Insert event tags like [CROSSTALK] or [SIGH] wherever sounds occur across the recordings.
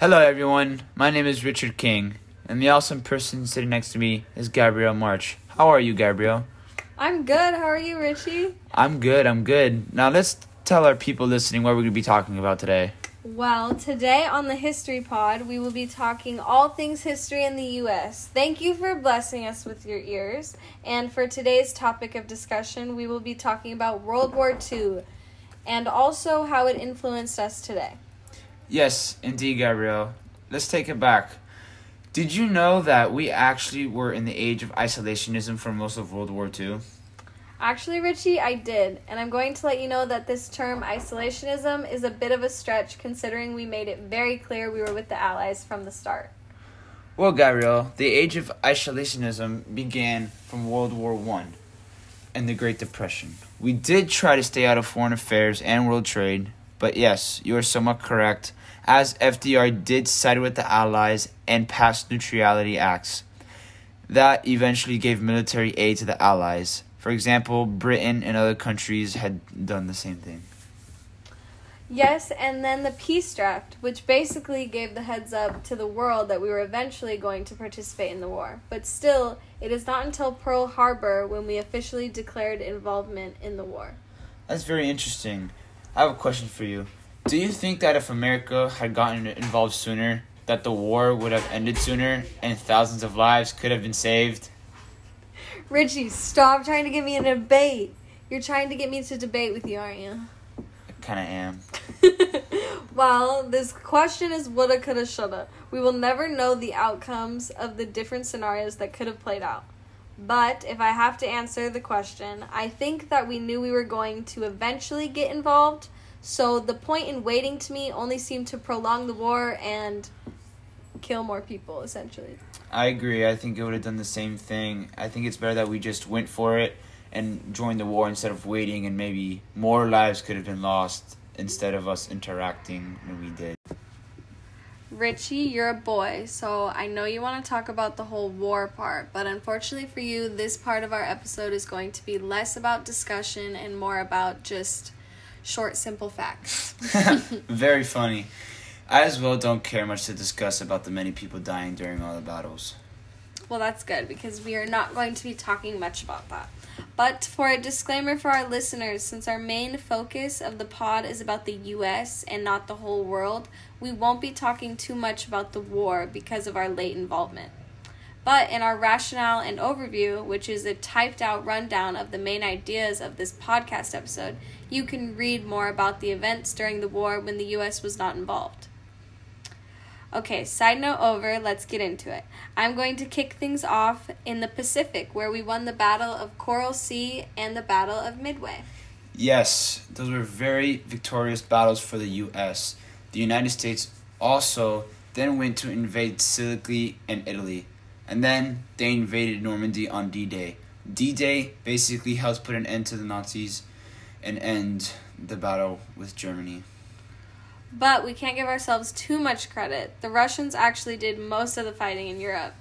Hello, everyone. My name is Richard King, and the awesome person sitting next to me is Gabrielle March. How are you, Gabrielle? I'm good. How are you, Richie? I'm good. I'm good. Now let's tell our people listening what we're going to be talking about today. Well, today on the History Pod, we will be talking all things history in the U.S. Thank you for blessing us with your ears. And for today's topic of discussion, we will be talking about World War II and also how it influenced us today. Yes, indeed, Gabriel. Let's take it back. Did you know that we actually were in the age of isolationism for most of World War II? Actually, Richie, I did. And I'm going to let you know that this term isolationism is a bit of a stretch considering we made it very clear we were with the Allies from the start. Well, Gabriel, the age of isolationism began from World War One and the Great Depression. We did try to stay out of foreign affairs and world trade, but yes, you are somewhat correct, as FDR did side with the Allies and passed neutrality acts. That eventually gave military aid to the Allies. For example, Britain and other countries had done the same thing. Yes, and then the peace draft, which basically gave the heads up to the world that we were eventually going to participate in the war. But still, it is not until Pearl Harbor when we officially declared involvement in the war. That's very interesting. I have a question for you. Do you think that if America had gotten involved sooner, that the war would have ended sooner and thousands of lives could have been saved? Richie, stop trying to get me in a debate. You're trying to get me to debate with you, aren't you? I kind of am. [LAUGHS] well, this question is woulda, coulda, shoulda. We will never know the outcomes of the different scenarios that could have played out. But if I have to answer the question, I think that we knew we were going to eventually get involved. So the point in waiting to me only seemed to prolong the war and kill more people, essentially. I agree. I think it would have done the same thing. I think it's better that we just went for it and joined the war instead of waiting, and maybe more lives could have been lost instead of us interacting when we did. Richie, you're a boy, so I know you want to talk about the whole war part, but unfortunately for you, this part of our episode is going to be less about discussion and more about just short, simple facts. [LAUGHS] [LAUGHS] Very funny. I as well don't care much to discuss about the many people dying during all the battles. Well, that's good because we are not going to be talking much about that. But for a disclaimer for our listeners, since our main focus of the pod is about the US and not the whole world, we won't be talking too much about the war because of our late involvement. But in our rationale and overview, which is a typed out rundown of the main ideas of this podcast episode, you can read more about the events during the war when the US was not involved. Okay, side note over, let's get into it. I'm going to kick things off in the Pacific, where we won the Battle of Coral Sea and the Battle of Midway. Yes, those were very victorious battles for the U.S. The United States also then went to invade Sicily and Italy, and then they invaded Normandy on D Day. D Day basically helped put an end to the Nazis and end the battle with Germany. But we can't give ourselves too much credit. The Russians actually did most of the fighting in Europe,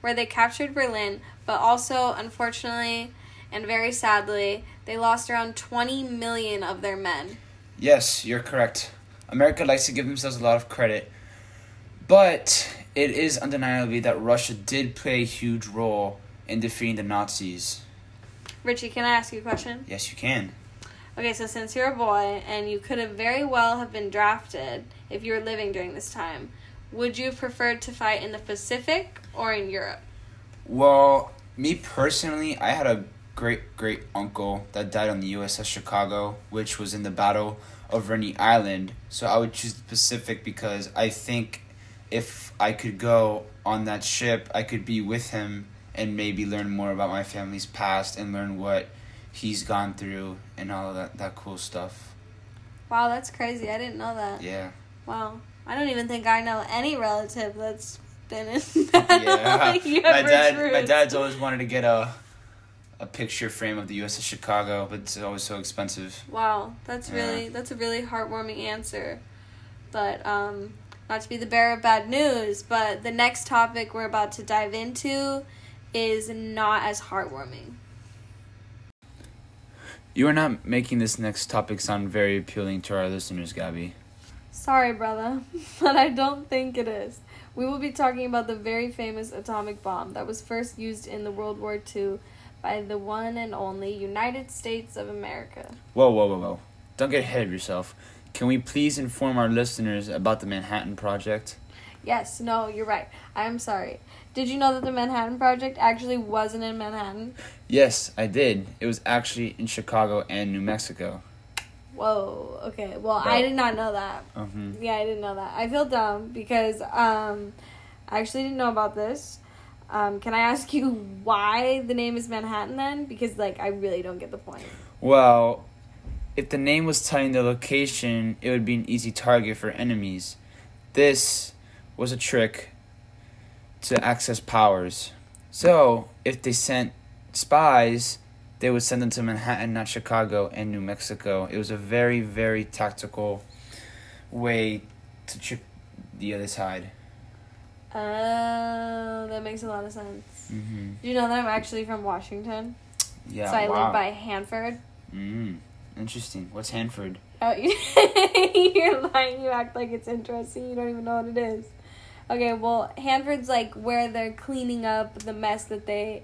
where they captured Berlin, but also, unfortunately and very sadly, they lost around 20 million of their men. Yes, you're correct. America likes to give themselves a lot of credit, but it is undeniably that Russia did play a huge role in defeating the Nazis. Richie, can I ask you a question? Yes, you can. Okay, so since you're a boy and you could have very well have been drafted if you were living during this time, would you have preferred to fight in the Pacific or in Europe? Well, me personally, I had a great great uncle that died on the USS Chicago, which was in the Battle of Rennell Island. So I would choose the Pacific because I think if I could go on that ship, I could be with him and maybe learn more about my family's past and learn what he's gone through and all that that cool stuff. Wow, that's crazy. I didn't know that. Yeah. Wow. I don't even think I know any relative that's been in [LAUGHS] [LAUGHS] yeah. like my dad my dad's always wanted to get a a picture frame of the USS Chicago, but it's always so expensive. Wow, that's yeah. really that's a really heartwarming answer. But um not to be the bearer of bad news, but the next topic we're about to dive into is not as heartwarming. You are not making this next topic sound very appealing to our listeners, Gabby. Sorry, brother, [LAUGHS] but I don't think it is. We will be talking about the very famous atomic bomb that was first used in the World War II by the one and only United States of America. Whoa, whoa, whoa, whoa. Don't get ahead of yourself. Can we please inform our listeners about the Manhattan Project? Yes, no, you're right. I'm sorry. Did you know that the Manhattan Project actually wasn't in Manhattan? Yes, I did. It was actually in Chicago and New Mexico. Whoa. Okay. Well, I did not know that. Uh-huh. Yeah, I didn't know that. I feel dumb because um, I actually didn't know about this. Um, can I ask you [LAUGHS] why the name is Manhattan then? Because like I really don't get the point. Well, if the name was telling the location, it would be an easy target for enemies. This was a trick to Axis powers. So, if they sent spies, they would send them to Manhattan, not Chicago and New Mexico. It was a very, very tactical way to trick the other side. Oh, that makes a lot of sense. Mm-hmm. Did you know that I'm actually from Washington? Yeah, so I wow. live by Hanford. Mm, interesting. What's Hanford? Oh, [LAUGHS] you're lying. You act like it's interesting. You don't even know what it is. Okay, well, Hanford's like where they're cleaning up the mess that they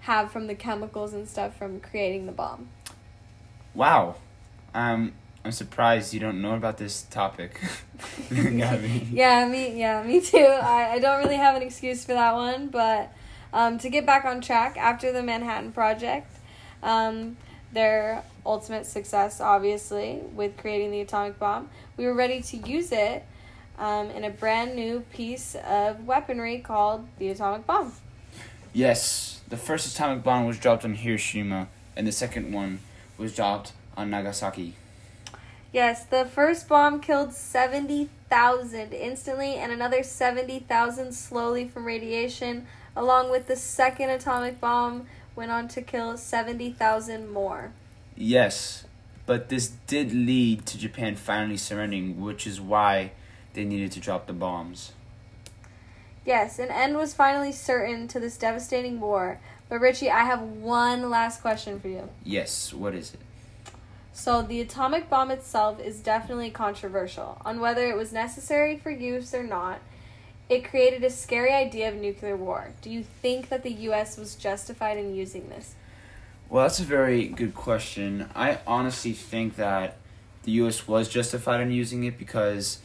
have from the chemicals and stuff from creating the bomb. Wow. Um, I'm surprised you don't know about this topic. [LAUGHS] [LAUGHS] Yeah, me. Yeah, me too. I, I don't really have an excuse for that one, but um, to get back on track after the Manhattan Project, um, their ultimate success, obviously, with creating the atomic bomb, we were ready to use it um, in a brand new piece of weaponry called the atomic bomb. Yes, the first atomic bomb was dropped on Hiroshima, and the second one was dropped on Nagasaki. Yes, the first bomb killed 70,000 instantly and another 70,000 slowly from radiation, along with the second atomic bomb went on to kill 70,000 more. Yes, but this did lead to Japan finally surrendering, which is why they needed to drop the bombs. Yes, an end was finally certain to this devastating war. But Richie, I have one last question for you. Yes, what is it? So, the atomic bomb itself is definitely controversial on whether it was necessary for use or not. It created a scary idea of nuclear war. Do you think that the US was justified in using this? Well, that's a very good question. I honestly think that the U.S. was justified in using it because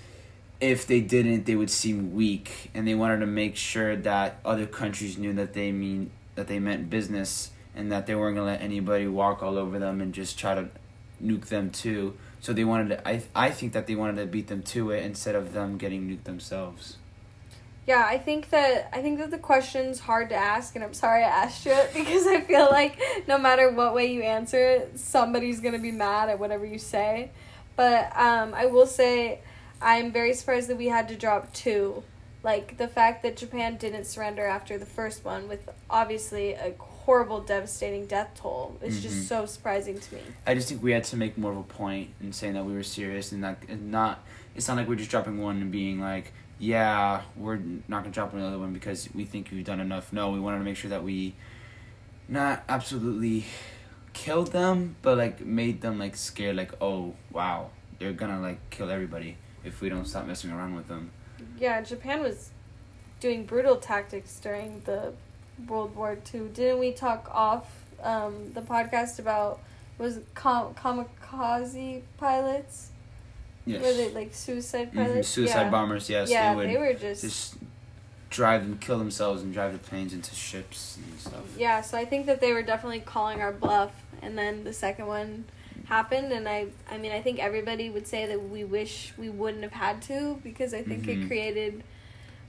if they didn't, they would seem weak, and they wanted to make sure that other countries knew that they mean that they meant business and that they weren't gonna let anybody walk all over them and just try to nuke them too. So they wanted to. I I think that they wanted to beat them to it instead of them getting nuked themselves. Yeah, I think that I think that the question's hard to ask, and I'm sorry I asked you it [LAUGHS] because I feel like no matter what way you answer it, somebody's gonna be mad at whatever you say. But um, I will say, I'm very surprised that we had to drop two. Like the fact that Japan didn't surrender after the first one, with obviously a horrible, devastating death toll, is Mhm. just so surprising to me. I just think we had to make more of a point in saying that we were serious and not and not. It's not like we're just dropping one and being like, yeah, we're not gonna drop another one because we think we've done enough. No, we wanted to make sure that we not absolutely killed them, but like made them like scared. Like, oh wow, they're gonna like kill everybody if we don't stop messing around with them. Yeah, Japan was doing brutal tactics during the World War II. Didn't we talk off um, the podcast about was kam- kamikaze pilots? Yes. Were they like suicide Mhm, pilots? Suicide yeah. bombers. Yes, yeah, they would they were just, just drive and kill themselves and drive the planes into ships and stuff. yeah. So I think that they were definitely calling our bluff, and then the second one happened, and I I mean I think everybody would say that we wish we wouldn't have had to because I think Mhm. it created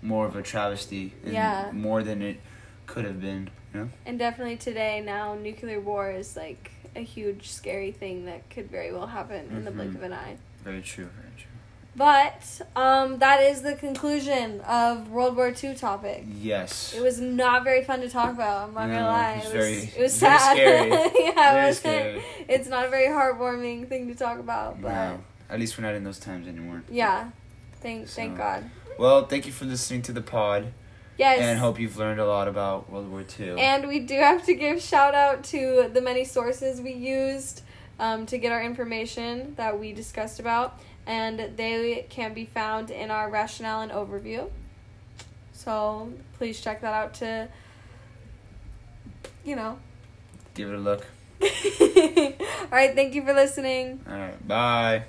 More of a travesty. Yeah. More than it could have been. You know. And definitely today, now nuclear war is like a huge, scary thing that could very well happen in the blink Mhm. of an eye. Very true. Very true. But um, that is the conclusion of World War II topic. Yes. It was not very fun to talk about. I'm not No, gonna lie. it was very- it was very sad. [LAUGHS] scary. yeah, Very it was. scary. [LAUGHS] It's not a very heartwarming thing to talk about, but No. At least we're not in those times anymore. yeah, thank thank God. Well, thank you for listening to the pod, Yes. and hope you've learned a lot about World War II. And we do have to give shout out to the many sources we used um, to get our information that we discussed about. and they can be found in our rationale and overview. So please check that out to, you know. Give it a look. [LAUGHS] All right, thank you for listening. All right, bye.